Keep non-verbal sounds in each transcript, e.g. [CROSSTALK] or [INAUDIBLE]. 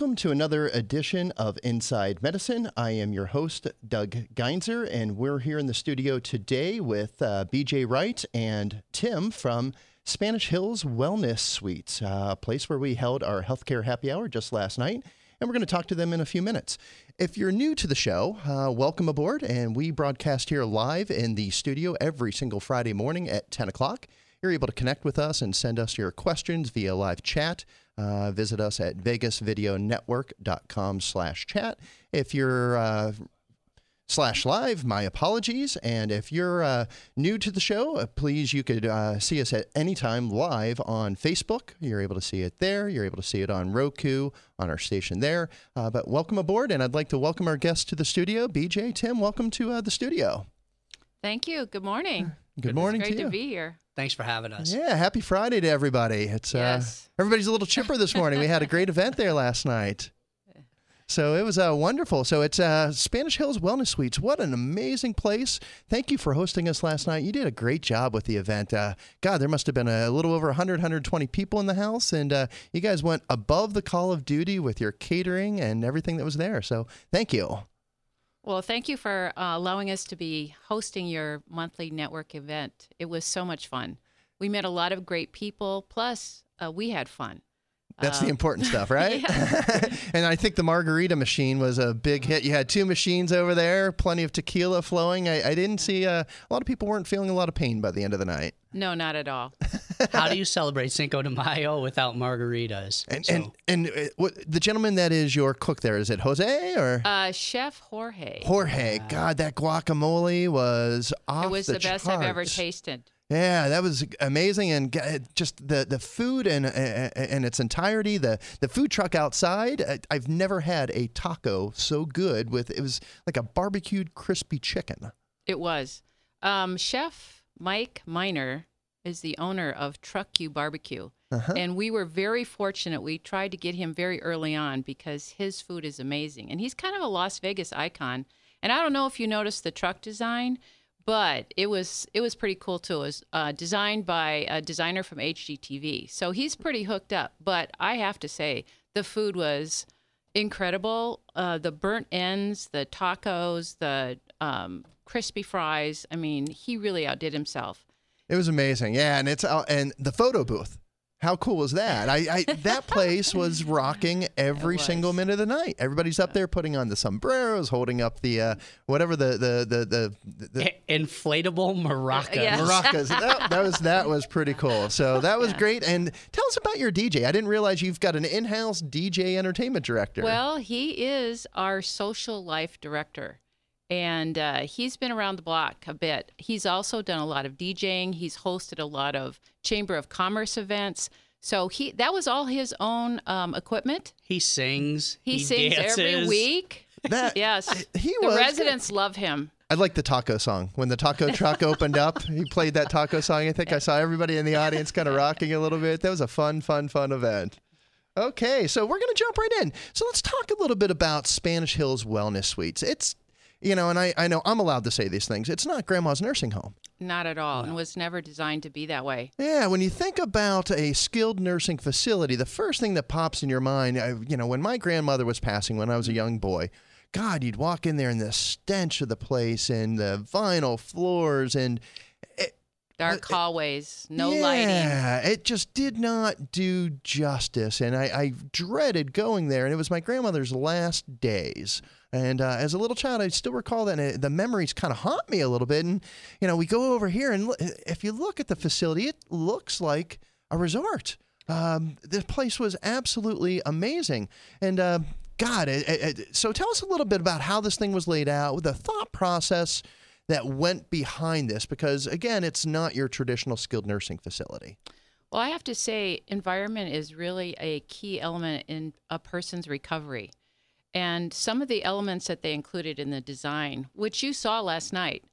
Welcome to another edition of Inside Medicine. I am your host, Doug Geinzer, and we're here in the studio today with uh, BJ Wright and Tim from Spanish Hills Wellness Suites, a place where we held our healthcare happy hour just last night. And we're going to talk to them in a few minutes. If you're new to the show, uh, welcome aboard. And we broadcast here live in the studio every single Friday morning at 10 o'clock. You're able to connect with us and send us your questions via live chat. Uh, visit us at vegasvideonetwork.com slash chat. If you're uh, slash live, my apologies. And if you're uh, new to the show, uh, please, you could uh, see us at any time live on Facebook. You're able to see it there. You're able to see it on Roku, on our station there. Uh, but welcome aboard. And I'd like to welcome our guests to the studio. BJ, Tim, welcome to uh, the studio. Thank you. Good morning. Good morning Great to you. to be here. Thanks for having us. Yeah, happy Friday to everybody. It's Yes. uh, everybody's a little chipper this morning. We had a great event there last night. [LAUGHS] So it was uh, wonderful. So it's uh, Spanish Hills Wellness Suites. What an amazing place. Thank you for hosting us last night. You did a great job with the event. Uh, God, there must have been a little over 100, 120 people in the house. And uh, you guys went above the call of duty with your catering and everything that was there. So thank you. Well, thank you for uh, allowing us to be hosting your monthly network event. It was so much fun. We met a lot of great people, plus, uh, we had fun. That's the Uh, important stuff, [LAUGHS] right? [LAUGHS] and I think the margarita machine was a big hit. You had two machines over there, plenty of tequila flowing. I, I didn't see uh, a lot of people weren't feeling a lot of pain by the end of the night. No, not at all. [LAUGHS] How do you celebrate Cinco de Mayo without margaritas? And So, and and uh, what, the gentleman that is your cook there is it Jose or Uh, Chef Jorge. Jorge? God, that guacamole was off it was the, best I've ever tasted. Yeah, that was amazing, and just the the food and and its entirety. The the food truck outside. I- I've never had a taco so good. With it was like a barbecued crispy chicken. It was. Um, Chef Mike Miner is the owner of Truck You Barbecue. Uh-huh. And we were very fortunate. We tried to get him very early on because his food is amazing. And he's kind of a Las Vegas icon. And I don't know if you noticed the truck design, but it was it was pretty cool too. It was uh, designed by a designer from HGTV. So he's pretty hooked up. But I have to say, the food was incredible. Uh, the burnt ends, the tacos, the um, crispy fries. I mean, he really outdid himself. It was amazing. Yeah, and it's out and the photo booth. How cool was that? I, I that place was [LAUGHS] rocking every was. single minute of the night. Everybody's up there putting on the sombreros, holding up the uh, whatever the the the the, the I- inflatable maracas. Yeah. [LAUGHS] maracas. [LAUGHS] that, that was that was pretty cool. So that was great. And tell us about your DJ. I didn't realize you've got an in-house DJ entertainment director. Well, he is our social life director. And uh, he's been around the block a bit. He's also done a lot of DJing. He's hosted a lot of Chamber of Commerce events. So he that was all his own um, equipment. He sings. He, sings every week. that Yes, he the was residents love him. I like the taco song. When the taco truck opened up, he played that taco song. I think I saw everybody in the audience kind of rocking a little bit. That was a fun, fun, fun event. Okay, so we're going to jump right in. So let's talk a little bit about Spanish Hills Wellness Suites. It's, you know, and I, I know I'm allowed to say these things. It's not grandma's nursing home. Not at all, and was never designed to be that way. Yeah, when you think about a skilled nursing facility, the first thing that pops in your mind, I, you know, when my grandmother was passing when I was a young boy, God, you'd walk in there and the stench of the place and the vinyl floors and Dark hallways, no yeah, lighting. Yeah, it just did not do justice. And I, I dreaded going there. And it was my grandmother's last days. And uh, as a little child, I still recall that uh, the memories kind of haunt me a little bit. And, you know, we go over here, and if you look at the facility, it looks like a resort. Um, this place was absolutely amazing. And, uh, God, it, it, it- so tell us a little bit about how this thing was laid out, the thought process that went behind this because again it's not your traditional skilled nursing facility Well, I have to say, environment is really a key element in a person's recovery. And some of the elements that they included in the design, which you saw last night,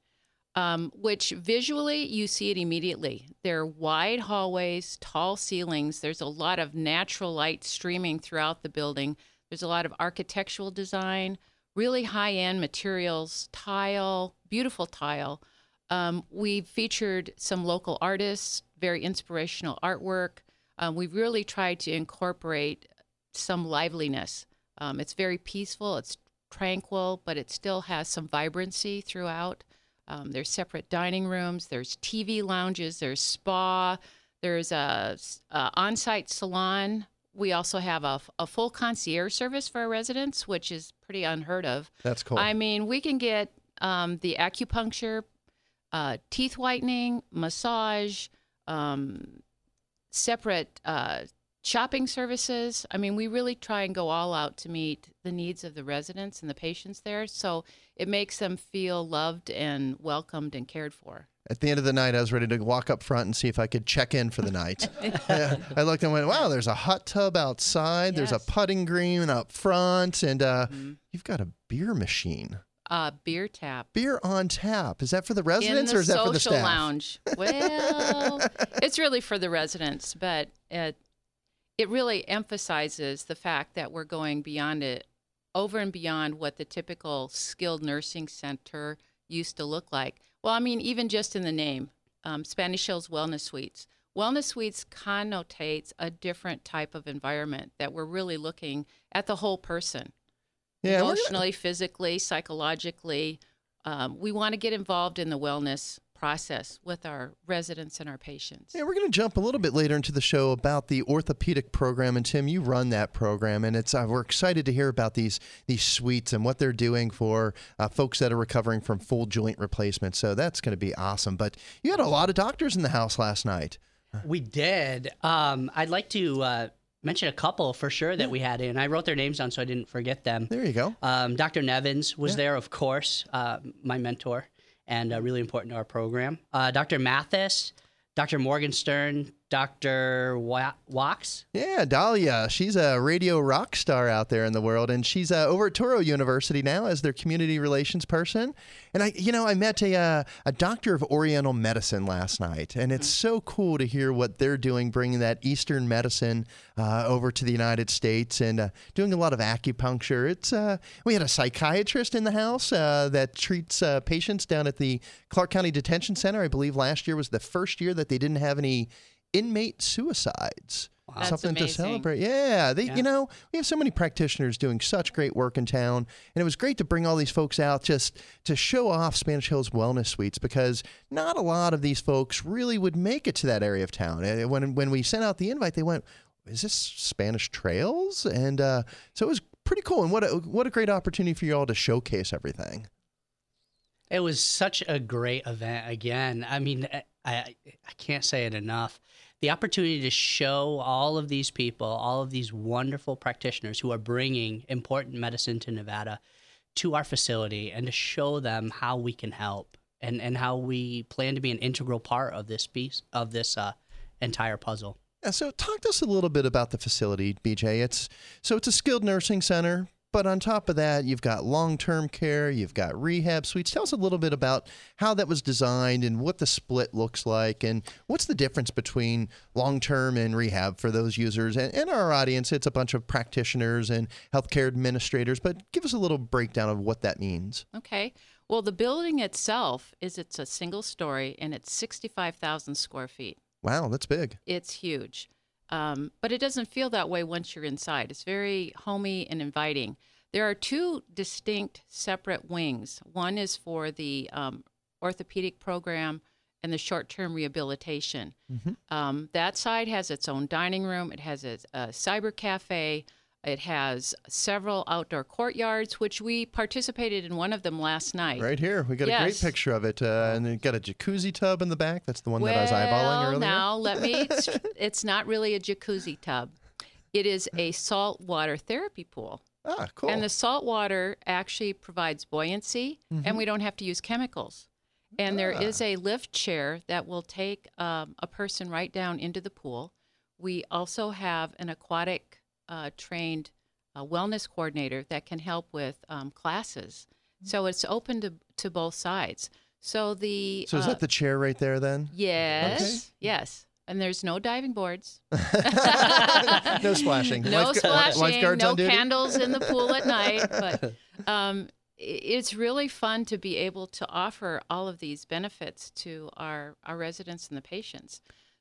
um, which visually you see it immediately. There are wide hallways, tall ceilings. There's a lot of natural light streaming throughout the building. There's a lot of architectural design, really high end materials, tile, beautiful tile. Um, we featured some local artists, very inspirational artwork. Um, we really tried to incorporate some liveliness. Um, it's very peaceful. It's tranquil, but it still has some vibrancy throughout. Um, there's separate dining rooms. There's TV lounges. There's spa. There's a, a on-site salon. We also have a, a full concierge service for our residents, which is pretty unheard of. That's cool. I mean, we can get um, the acupuncture, uh, teeth whitening, massage, um, separate uh, shopping services. I mean, we really try and go all out to meet the needs of the residents and the patients there. So it makes them feel loved and welcomed and cared for. At the end of the night, I was ready to walk up front and see if I could check in for the night. [LAUGHS] I looked and went, wow, there's a hot tub outside. There's a putting green up front. And uh, Mhm. you've got a beer machine. Uh, beer tap. Beer on tap. Is that for the residents the or is that social for the staff? lounge. Well, [LAUGHS] it's really for the residents, but it it really emphasizes the fact that we're going beyond it, over and beyond what the typical skilled nursing center used to look like. Well, I mean, even just in the name, um, Spanish Hills Wellness Suites. Wellness Suites connotates a different type of environment that we're really looking at the whole person Yeah, we're gonna- emotionally, physically, psychologically. Um, we want to get involved in the wellness process with our residents and our patients. Yeah, we're going to jump a little bit later into the show about the orthopedic program, and Tim, you run that program, and it's uh, we're excited to hear about these these suites and what they're doing for uh, folks that are recovering from full joint replacement. So that's going to be awesome. But you had a lot of doctors in the house last night. We did. Um, I'd like to uh, mention a couple for sure that we had in. I wrote their names down so I didn't forget them. There you go. Um, Dr. Nevins was there, of course, uh, my mentor, and uh, really important to our program. Uh, Dr. Mathis, Dr. Morgenstern, Dr. Wa- Wax. Yeah, Dahlia. She's a radio rock star out there in the world, and she's uh, over at Touro University now as their community relations person. And I, you know, I met a uh, a doctor of Oriental medicine last night, and it's so cool to hear what they're doing, bringing that Eastern medicine uh, over to the United States and uh, doing a lot of acupuncture. It's uh, we had a psychiatrist in the house uh, that treats patients down at the Clark County Detention Center. I believe last year was the first year that they didn't have any inmate suicides. That's Something to celebrate. Yeah, they, Yeah. you know, we have so many practitioners doing such great work in town, and it was great to bring all these folks out just to show off Spanish Hills Wellness Suites because not a lot of these folks really would make it to that area of town. And When when we sent out the invite, they went, "Is this Spanish Trails?" And uh, so it was pretty cool. And what a what a great opportunity for you all to showcase everything. It was such a great event again. I mean, I, I, I can't say it enough. The opportunity to show all of these people, all of these wonderful practitioners who are bringing important medicine to Nevada to our facility and to show them how we can help and, and how we plan to be an integral part of this piece of this uh, entire puzzle. Yeah, so talk to us a little bit about the facility, BJ. It's so it's a skilled nursing center, but on top of that, you've got long-term care, you've got rehab suites. Tell us a little bit about how that was designed and what the split looks like, and what's the difference between long-term and rehab for those users and, and our audience. It's a bunch of practitioners and healthcare administrators, but give us a little breakdown of what that means. Okay. Well, the building itself is it's a single story and it's 65,000 square feet. Wow, that's big. It's huge. Um, but it doesn't feel that way once you're inside. It's very homey and inviting. There are two distinct separate wings. One is for the um, orthopedic program and the short term rehabilitation. Um, that side has its own dining room, it has a, a cyber cafe, it has several outdoor courtyards, which we participated in one of them last night. Right here, we got a great picture of it, uh, and it got a jacuzzi tub in the back. That's the one that I was eyeballing Well, earlier. now let me. [LAUGHS] it's not really a jacuzzi tub. It is a saltwater therapy pool, ah, cool. and the salt water actually provides buoyancy, and we don't have to use chemicals. And there is a lift chair that will take um, a person right down into the pool. We also have an aquatic uh, trained uh, wellness coordinator that can help with um, classes. So it's open to, to both sides. So the so is uh, that the chair right there then? Yes. Yes. And there's no diving boards. [LAUGHS] no splashing. No Lifegu- splashing. lifeguards no on duty? candles in the pool at night. [LAUGHS] But um, it's really fun to be able to offer all of these benefits to our, our residents and the patients.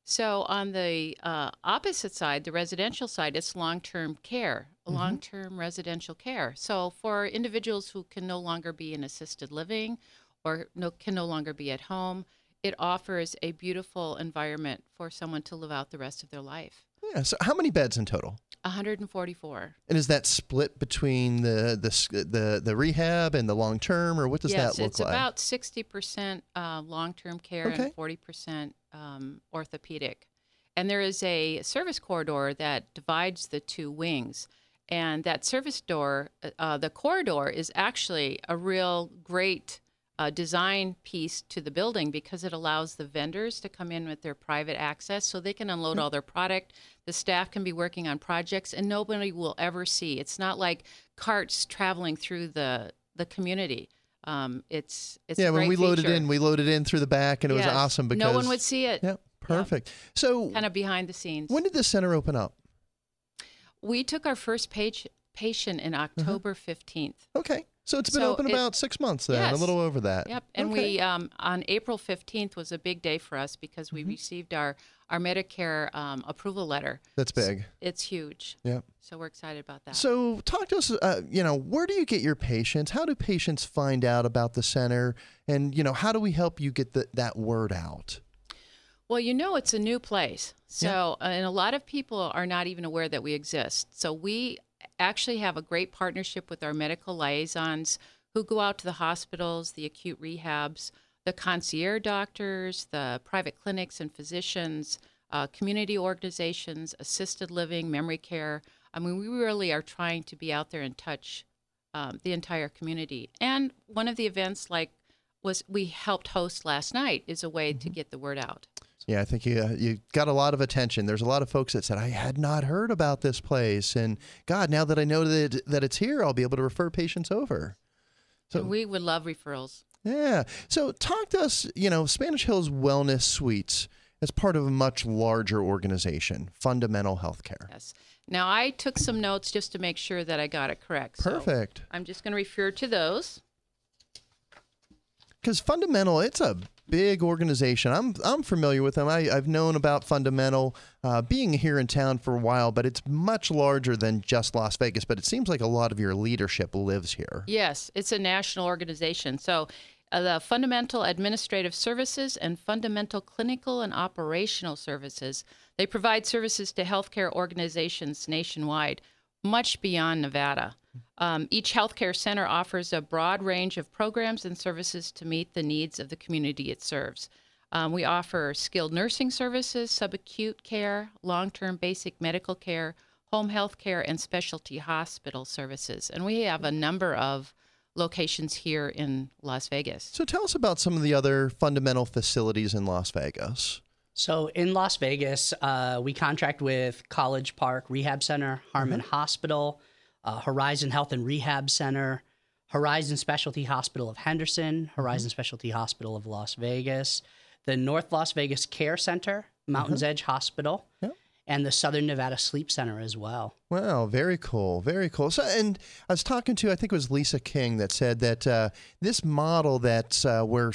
So on the uh, opposite side, the residential side, it's long-term care, long-term residential care. So for individuals who can no longer be in assisted living or no, can no longer be at home, it offers a beautiful environment for someone to live out the rest of their life. Yeah. So how many beds in total? 144. And is that split between the the the, the rehab and the long term, or what does yes, that look like? Yes, it's about 60% uh, long-term care Okay. and 40% um, orthopedic. And there is a service corridor that divides the two wings. And that service door, uh, uh, the corridor, is actually a real great uh, design piece to the building because it allows the vendors to come in with their private access so they can unload all their product. The staff can be working on projects and nobody will ever see. It's not like carts traveling through the, the community. Um, it's it's a yeah, when we loaded feature. in, we loaded in through the back, and it was awesome because no one would see it. Yeah, perfect. So Kind of behind the scenes. when did the center open up? we took our first page, patient in October 15th. Okay, so it's been So open it- about six months then, a little over that. Yep. And Okay. we um, on April 15th was a big day for us because Mm-hmm. we received our our Medicare um, approval letter. That's big. It's huge. Yep. So we're excited about that. So, talk to us. Uh, you know, where do you get your patients? How do patients find out about the center? And you know, how do we help you get the, that word out? Well, you know, it's a new place. So, uh, and a lot of people are not even aware that we exist. So, we actually have a great partnership with our medical liaisons who go out to the hospitals, the acute rehabs, the concierge doctors, the private clinics and physicians, uh, community organizations, assisted living, memory care. I mean, we really are trying to be out there and touch um, the entire community. And one of the events, like was we helped host last night, is a way to get the word out. Yeah, I think you uh, you got a lot of attention. There's a lot of folks that said I had not heard about this place, and God, now that I know that that it's here, I'll be able to refer patients over. So- and we would love referrals. Yeah. So talk to us. You know, Spanish Hills Wellness Suites as part of a much larger organization, Fundamental Healthcare. Yes. Now I took some notes just to make sure that I got it correct. So Perfect. I'm just going to refer to those. Because fundamental it's a big organization i'm i'm familiar with them I, i've known about fundamental uh, being here in town for a while but it's much larger than just las vegas but it seems like a lot of your leadership lives here Yes, it's a national organization. So uh, the Fundamental Administrative Services and Fundamental Clinical and Operational Services, they provide services to healthcare organizations nationwide, much beyond Nevada. Um, each healthcare center offers a broad range of programs and services to meet the needs of the community it serves. Um, we offer skilled nursing services, subacute care, long term basic medical care, home health care, and specialty hospital services. And we have a number of locations here in Las Vegas. so tell us about some of the other fundamental facilities in las vegas So in Las Vegas, uh, we contract with College Park Rehab Center, Harmon Hospital, uh, Horizon Health and Rehab Center, Horizon Specialty Hospital of Henderson, Horizon Specialty Hospital of Las Vegas, the North Las Vegas Care Center, Mountains Edge Hospital, Yep. and the Southern Nevada Sleep Center as well. Wow, very cool, very cool. So, and I was talking to, I think it was Lisa King that said that uh, this model that's uh, where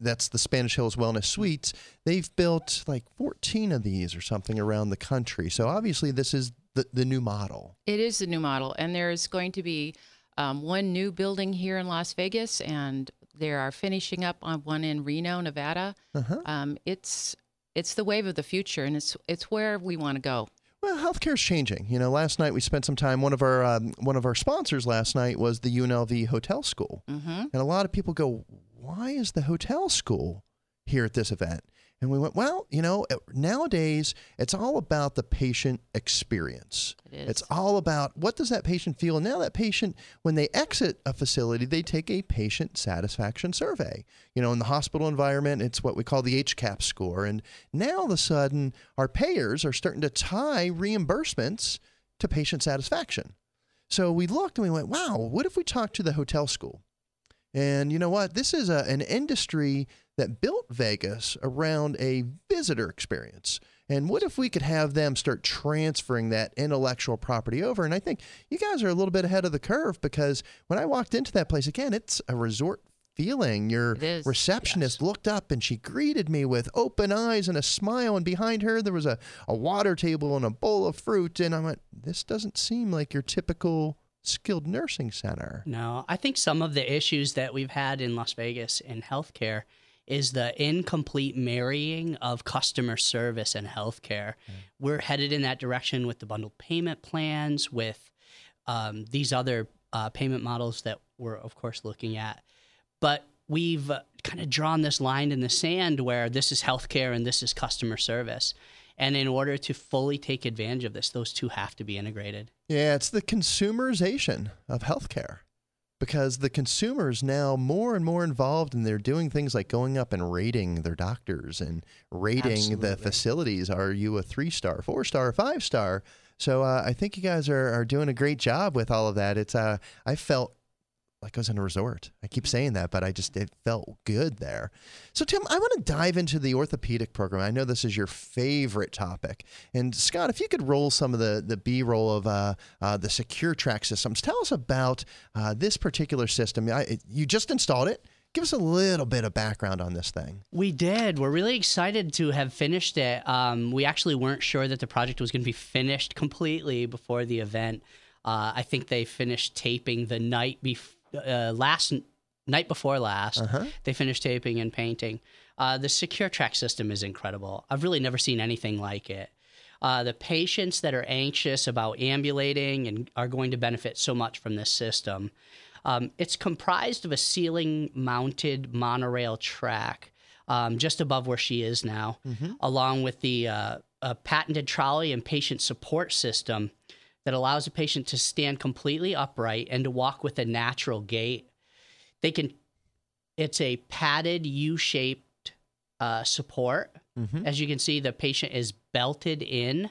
that's the Spanish Hills Wellness Suites, they've built like 14 of these or something around the country. So obviously, this is the, the new model. It is the new model, and there's going to be um, one new building here in Las Vegas, and they are finishing up on one in Reno, Nevada. Uh-huh. Um, it's it's the wave of the future, and it's it's where we want to go. Well, healthcare is changing. You know, last night we spent some time. One of our um, one of our sponsors last night was the UNLV Hotel School, hmm and a lot of people go, "Why is the hotel school here at this event?" And we went, "Well, you know, eh, nowadays it's all about the patient experience. It is. It's all about what does that patient feel. And now that patient, when they exit a facility, they take a patient satisfaction survey. You know, in the hospital environment, it's what we call the HCAP score. And now all of a sudden, our payers are starting to tie reimbursements to patient satisfaction. So we looked and we went, wow, what if we talked to the hotel school? And you know what? This is a, an industry that built Vegas around a visitor experience. And what if we could have them start transferring that intellectual property over? And I think you guys are a little bit ahead of the curve because when I walked into that place, again, it's a resort feeling. Your receptionist looked up and she greeted me with open eyes and a smile. And behind her, there was a, a water table and a bowl of fruit. And I went, This doesn't seem like your typical skilled nursing center. No, I think some of the issues that we've had in Las Vegas in healthcare is the incomplete marrying of customer service and healthcare. We're headed in that direction with the bundled payment plans, with um, these other uh, payment models that we're, of course, looking at. But we've uh, kind of drawn this line in the sand where this is healthcare and this is customer service. And in order to fully take advantage of this, those two have to be integrated. Yeah, it's the consumerization of healthcare because the consumer is now more and more involved and they're doing things like going up and rating their doctors and rating the facilities. Are you a three star, four star, five star? So uh, I think you guys are, are doing a great job with all of that. It's uh, I felt like I was in a resort. I keep saying that, but I just it felt good there. So Tim, I want to dive into the orthopedic program. I know this is your favorite topic, and Scott, if you could roll some of the the B roll of uh, uh, the secure track systems, tell us about uh, this particular system. I, you just installed it. Give us a little bit of background on this thing. We did. We're really excited to have finished it. Um, we actually weren't sure that the project was going to be finished completely before the event. Uh, I think they finished taping the night before. Uh, last night before last, Uh-huh. they finished taping and painting. Uh, the secure track system is incredible. I've really never seen anything like it. Uh, the patients that are anxious about ambulating and are going to benefit so much from this system. Um, it's comprised of a ceiling mounted monorail track um, just above where she is now, along with the uh, a patented trolley and patient support system that allows a patient to stand completely upright and to walk with a natural gait. They can, it's a padded U shaped uh, support. Mhm. As you can see, the patient is belted in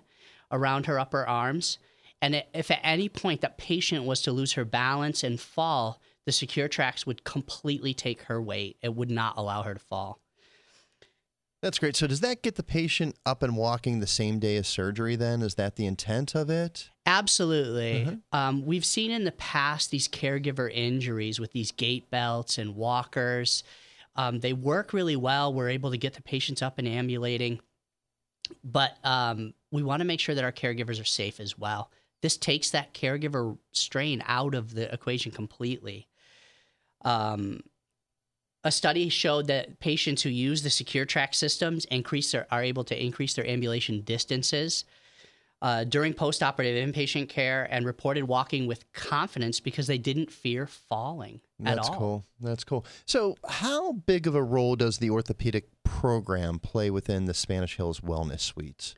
around her upper arms. And if at any point that patient was to lose her balance and fall, the secure tracks would completely take her weight. It would not allow her to fall. That's great. So does that get the patient up and walking the same day as surgery? Then is that the intent of it? Absolutely. Um, we've seen in the past these caregiver injuries with these gait belts and walkers. Um, they work really well. We're able to get the patients up and ambulating, but um, we want to make sure that our caregivers are safe as well. This takes that caregiver strain out of the equation completely. Um, a study showed that patients who use the secure track systems increase their, are able to increase their ambulation distances uh, during postoperative inpatient care and reported walking with confidence because they didn't fear falling at That's all. cool. That's cool. So, how big of a role does the orthopedic program play within the Spanish Hills Wellness Suites?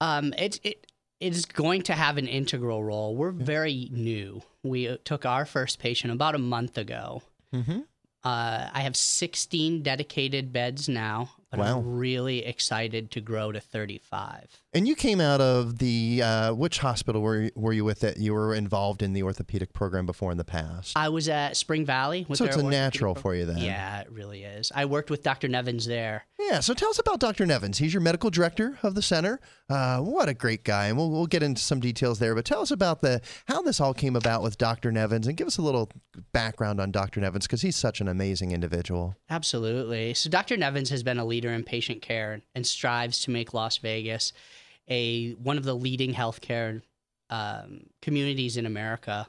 Um, it, it, it is going to have an integral role. We're very new. We uh, took our first patient about a month ago. Mm-hmm. Uh, I have 16 dedicated beds now, but Wow. I'm really excited to grow to 35. And you came out of the uh, which hospital were you, were you with that you were involved in the orthopedic program before in the past? I was at Spring Valley. With so it's a natural pro- for you then. Yeah, it really is. I worked with Dr. Nevins there. Yeah. So tell us about Dr. Nevins. He's your medical director of the center. Uh, what a great guy, and we'll we'll get into some details there. But tell us about the how this all came about with Dr. Nevins, and give us a little background on Dr. Nevins because he's such an amazing individual. Absolutely. So Dr. Nevins has been a leader in patient care and strives to make Las Vegas a one of the leading healthcare um, communities in America.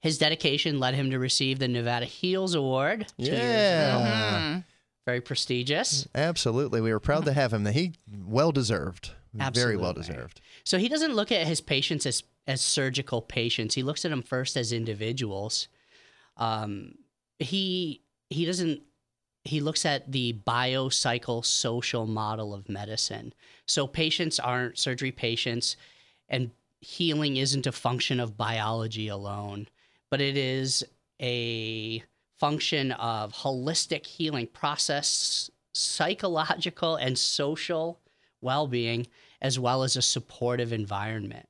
His dedication led him to receive the Nevada Heals Award. two years ago. Yeah. Very prestigious. Absolutely. We were proud to have him. He well deserved. Absolutely. Very well deserved. So he doesn't look at his patients as as surgical patients. He looks at them first as individuals. Um, he he doesn't. He looks at the biopsychosocial model of medicine. So patients aren't surgery patients, and healing isn't a function of biology alone, but it is a function of holistic healing process, psychological and social well-being as well as a supportive environment.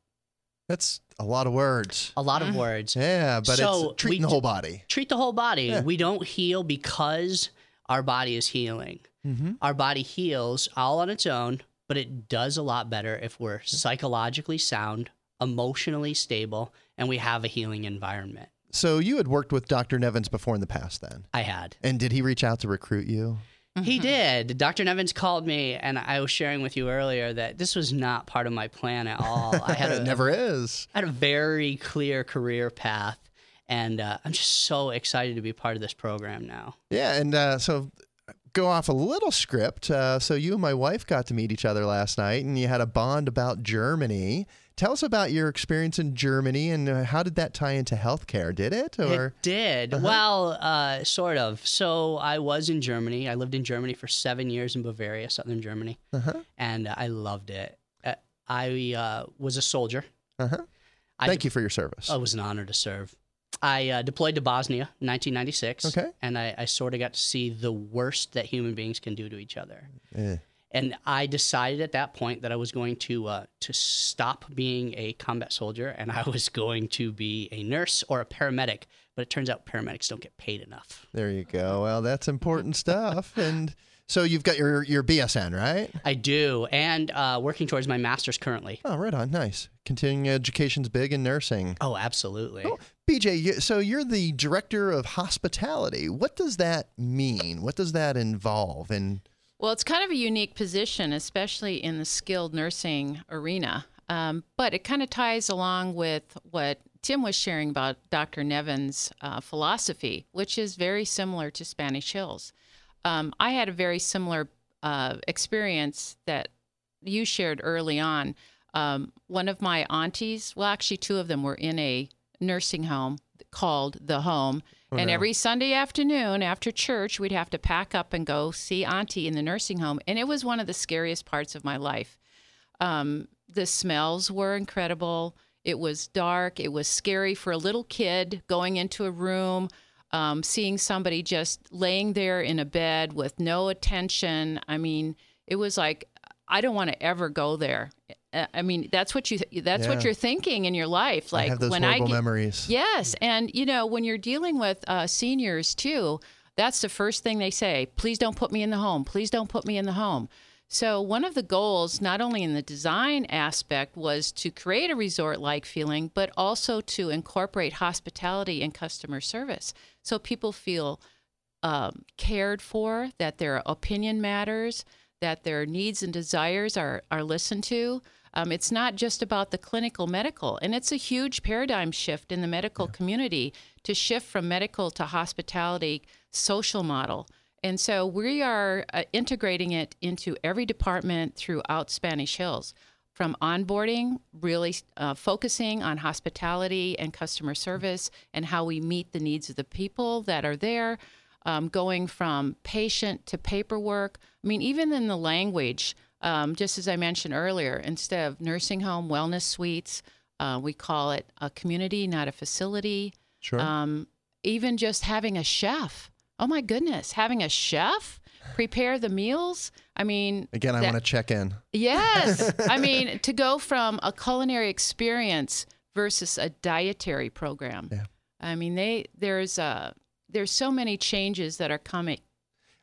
That's a lot of words. A lot of words. Yeah, but So it's treating the whole body. Treat the whole body. Yeah. We don't heal because our body is healing. Mm-hmm. Our body heals all on its own, but it does a lot better if we're psychologically sound, emotionally stable, and we have a healing environment. So you had worked with Dr. Nevins before in the past then. I had. And did he reach out to recruit you? He did. Dr. Nevins called me, and I was sharing with you earlier that this was not part of my plan at all. I had [LAUGHS] a, it never is. I had a very clear career path, and uh, I'm just so excited to be part of this program now. Yeah, and uh, so go off a little script. Uh, so you and my wife got to meet each other last night, and you had a bond about Germany. Tell us about your experience in Germany and uh, how did that tie into healthcare? Did it? Or It did. Well, uh, sort of. So I was in Germany. I lived in Germany for seven years in Bavaria, southern Germany, uh-huh. and I loved it. Uh, I uh, was a soldier. Uh-huh. I Thank you for your service. Oh, it was an honor to serve. I uh, deployed to Bosnia in 1996. Okay. And I, I sort of got to see the worst that human beings can do to each other. Eh. And I decided at that point that I was going to uh, to stop being a combat soldier and I was going to be a nurse or a paramedic. But it turns out paramedics don't get paid enough. There you go. Well, that's important stuff. And so you've got your your BSN, right? I do, and uh, working towards my master's currently. Oh, right on. Nice. Continuing education's big in nursing. Oh, absolutely. Oh, BJ, so you're the director of hospitality. What does that mean? What does that involve? And Well, it's kind of a unique position, especially in the skilled nursing arena. Um, but it kind of ties along with what Tim was sharing about Dr. Nevin's uh, philosophy, which is very similar to Spanish Hills. Um, I had a very similar uh, experience that you shared early on. Um, one of my aunties, well, actually, two of them were in a nursing home called The Home. And no. every Sunday afternoon after church, we'd have to pack up and go see Auntie in the nursing home. And it was one of the scariest parts of my life. Um, the smells were incredible. It was dark. It was scary for a little kid going into a room, um, seeing somebody just laying there in a bed with no attention. I mean, it was like, I don't want to ever go there. I mean, that's what you that's Yeah. what you're thinking in your life. Like I have those when I get, memories. Yes, and you know when you're dealing with uh, seniors too, that's the first thing they say. Please don't put me in the home. Please don't put me in the home. So one of the goals, not only in the design aspect, was to create a resort-like feeling, but also to incorporate hospitality and customer service, so people feel um, cared for, that their opinion matters, that their needs and desires are, are listened to. Um, it's not just about the clinical medical, and it's a huge paradigm shift in the medical community to shift from medical to hospitality social model. And so we are uh, integrating it into every department throughout Spanish Hills, from onboarding, really uh, focusing on hospitality and customer service and how we meet the needs of the people that are there, um, going from patient to paperwork. I mean, even in the language, um, just as I mentioned earlier, instead of nursing home wellness suites, uh, we call it a community, not a facility. Sure. Um, even just having a chef. Oh my goodness, having a chef prepare the meals. I mean, Again, I want to check in. Yes. [LAUGHS] I mean, to go from a culinary experience versus a dietary program. Yeah. I mean, they there's uh there's so many changes that are coming.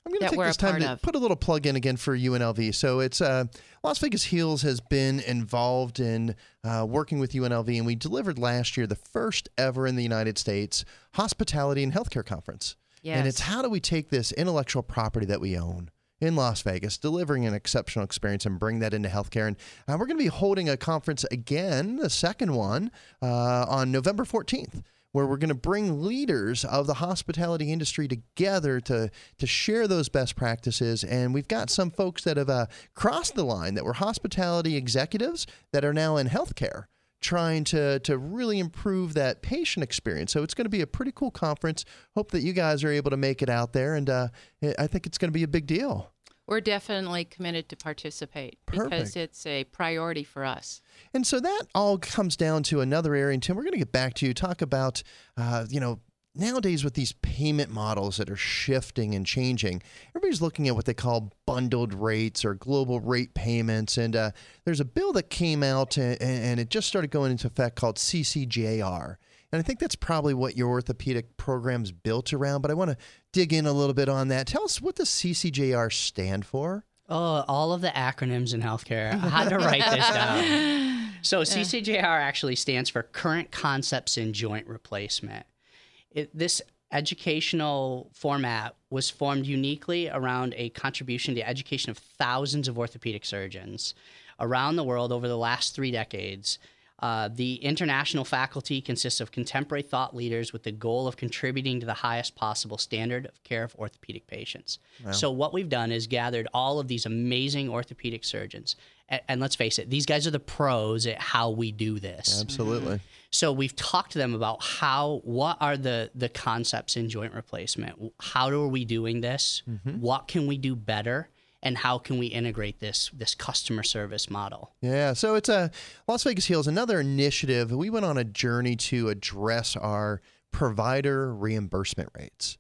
I'm going to take this time to of. put a little plug in again for UNLV. So it's uh, Las Vegas Heals has been involved in uh, working with UNLV, and we delivered last year the first ever in the United States hospitality and healthcare conference. Yes. And it's how do we take this intellectual property that we own in Las Vegas, delivering an exceptional experience and bring that into healthcare. And uh, we're going to be holding a conference again, the second one, uh, on November 14th. Where we're going to bring leaders of the hospitality industry together to to share those best practices, and we've got some folks that have uh, crossed the line that were hospitality executives that are now in healthcare trying to to really improve that patient experience. So it's going to be a pretty cool conference. Hope that you guys are able to make it out there, and uh, I think it's going to be a big deal. We're definitely committed to participate because it's a priority for us. And so that all comes down to another area. And Tim, we're going to get back to you. Talk about, uh, you know, nowadays with these payment models that are shifting and changing, everybody's looking at what they call bundled rates or global rate payments. And uh, there's a bill that came out and, and it just started going into effect called CCJR. And I think that's probably what your orthopedic program's built around. But I want to dig in a little bit on that. Tell us what does CCJR stand for? Oh, all of the acronyms in healthcare. I had to [LAUGHS] write this down. So CCJR actually stands for Current Concepts in Joint Replacement. it, this educational format was formed uniquely around a contribution to the education of thousands of orthopedic surgeons around the world over the last three decades. Uh, the international faculty consists of contemporary thought leaders with the goal of contributing to the highest possible standard of care of orthopedic patients. So, what we've done is gathered all of these amazing orthopedic surgeons. And, and let's face it, these guys are the pros at how we do this. Absolutely. So we've talked to them about how what are the the concepts in joint replacement? How are we doing this? What can we do better? And how can we integrate this this customer service model? Yeah, so it's a Las Vegas Heals, another initiative. We went on a journey to address our provider reimbursement rates.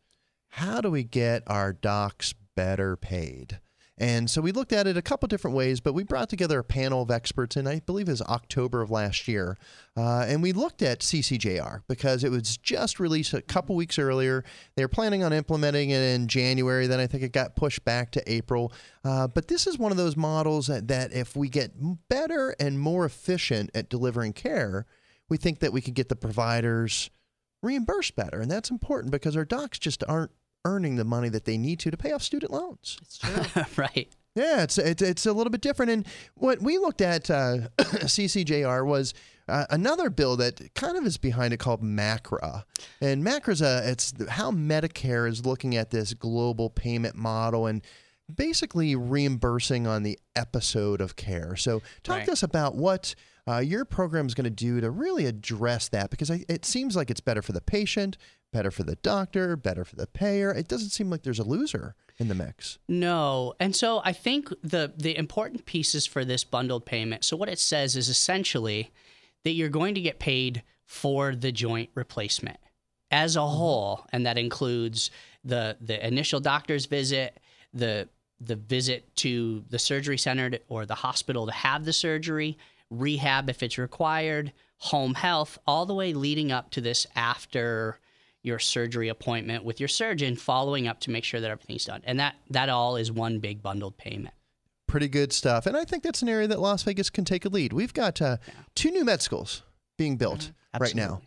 How do we get our docs better paid? And so we looked at it a couple different ways, but we brought together a panel of experts in, I believe, it was October of last year. Uh, and we looked at CCJR because it was just released a couple weeks earlier. They were planning on implementing it in January. Then I think it got pushed back to April. Uh, but this is one of those models that, that if we get better and more efficient at delivering care, we think that we could get the providers reimbursed better. And that's important because our docs just aren't earning the money that they need to to pay off student loans. It's true. [LAUGHS] [LAUGHS] right. Yeah, it's, it's it's a little bit different. And what we looked at uh, [COUGHS] CCJR was uh, another bill that kind of is behind it called MACRA. And MACRA's a it's how Medicare is looking at this global payment model and basically reimbursing on the episode of care. So talk Right. to us about what uh, your program is going to do to really address that because I, it seems like it's better for the patient, better for the doctor, better for the payer. It doesn't seem like there's a loser in the mix. No. And so I think the the important pieces for this bundled payment. So what it says is essentially that you're going to get paid for the joint replacement as a whole, and that includes the the initial doctor's visit, the the visit to the surgery center to- or the hospital to have the surgery, rehab if it's required, home health, all the way leading up to this after your surgery appointment with your surgeon, following up to make sure that everything's done. And that that all is one big bundled payment. pretty good stuff. And I think that's an area that Las Vegas can take a lead. We've got uh, two new med schools being built right now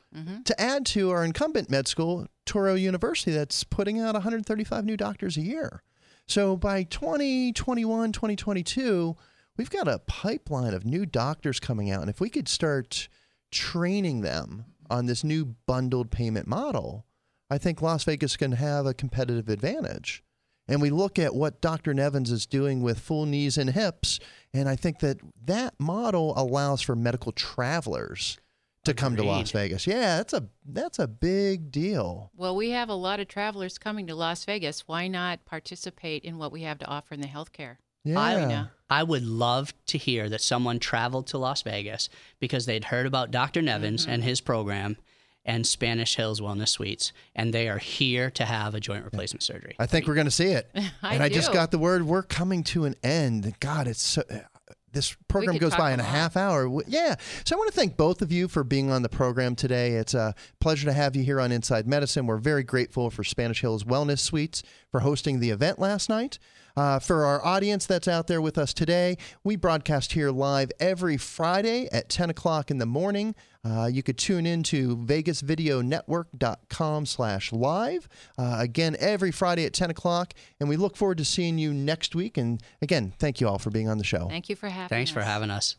to add to our incumbent med school, Touro University, that's putting out 135 new doctors a year. So by 2021, 2022, we've got a pipeline of new doctors coming out. And if we could start training them on this new bundled payment model, I think Las Vegas can have a competitive advantage. And we look at what Dr. Nevins is doing with full knees and hips, and I think that that model allows for medical travelers to come to Las Vegas. Yeah, that's a that's a big deal. Well, we have a lot of travelers coming to Las Vegas. Why not participate in what we have to offer in the healthcare? Yeah. arena? I would love to hear that someone traveled to Las Vegas because they'd heard about Dr. Nevins mm-hmm. and his program and Spanish Hills Wellness Suites, and they are here to have a joint replacement surgery. I think we're going to see it. [LAUGHS] I and I just got the word we're coming to an end. God, it's so. This program goes by in a lot. half hour. Yeah. So I want to thank both of you for being on the program today. It's a pleasure to have you here on Inside Medicine. We're very grateful for Spanish Hills Wellness Suites for hosting the event last night. Uh, for our audience that's out there with us today, we broadcast here live every Friday at 10 o'clock in the morning. Uh, you could tune in to vegasvideonetwork.com slash live. Uh, again, every Friday at 10 o'clock. And we look forward to seeing you next week. And again, thank you all for being on the show. Thank you for having Thanks for having us.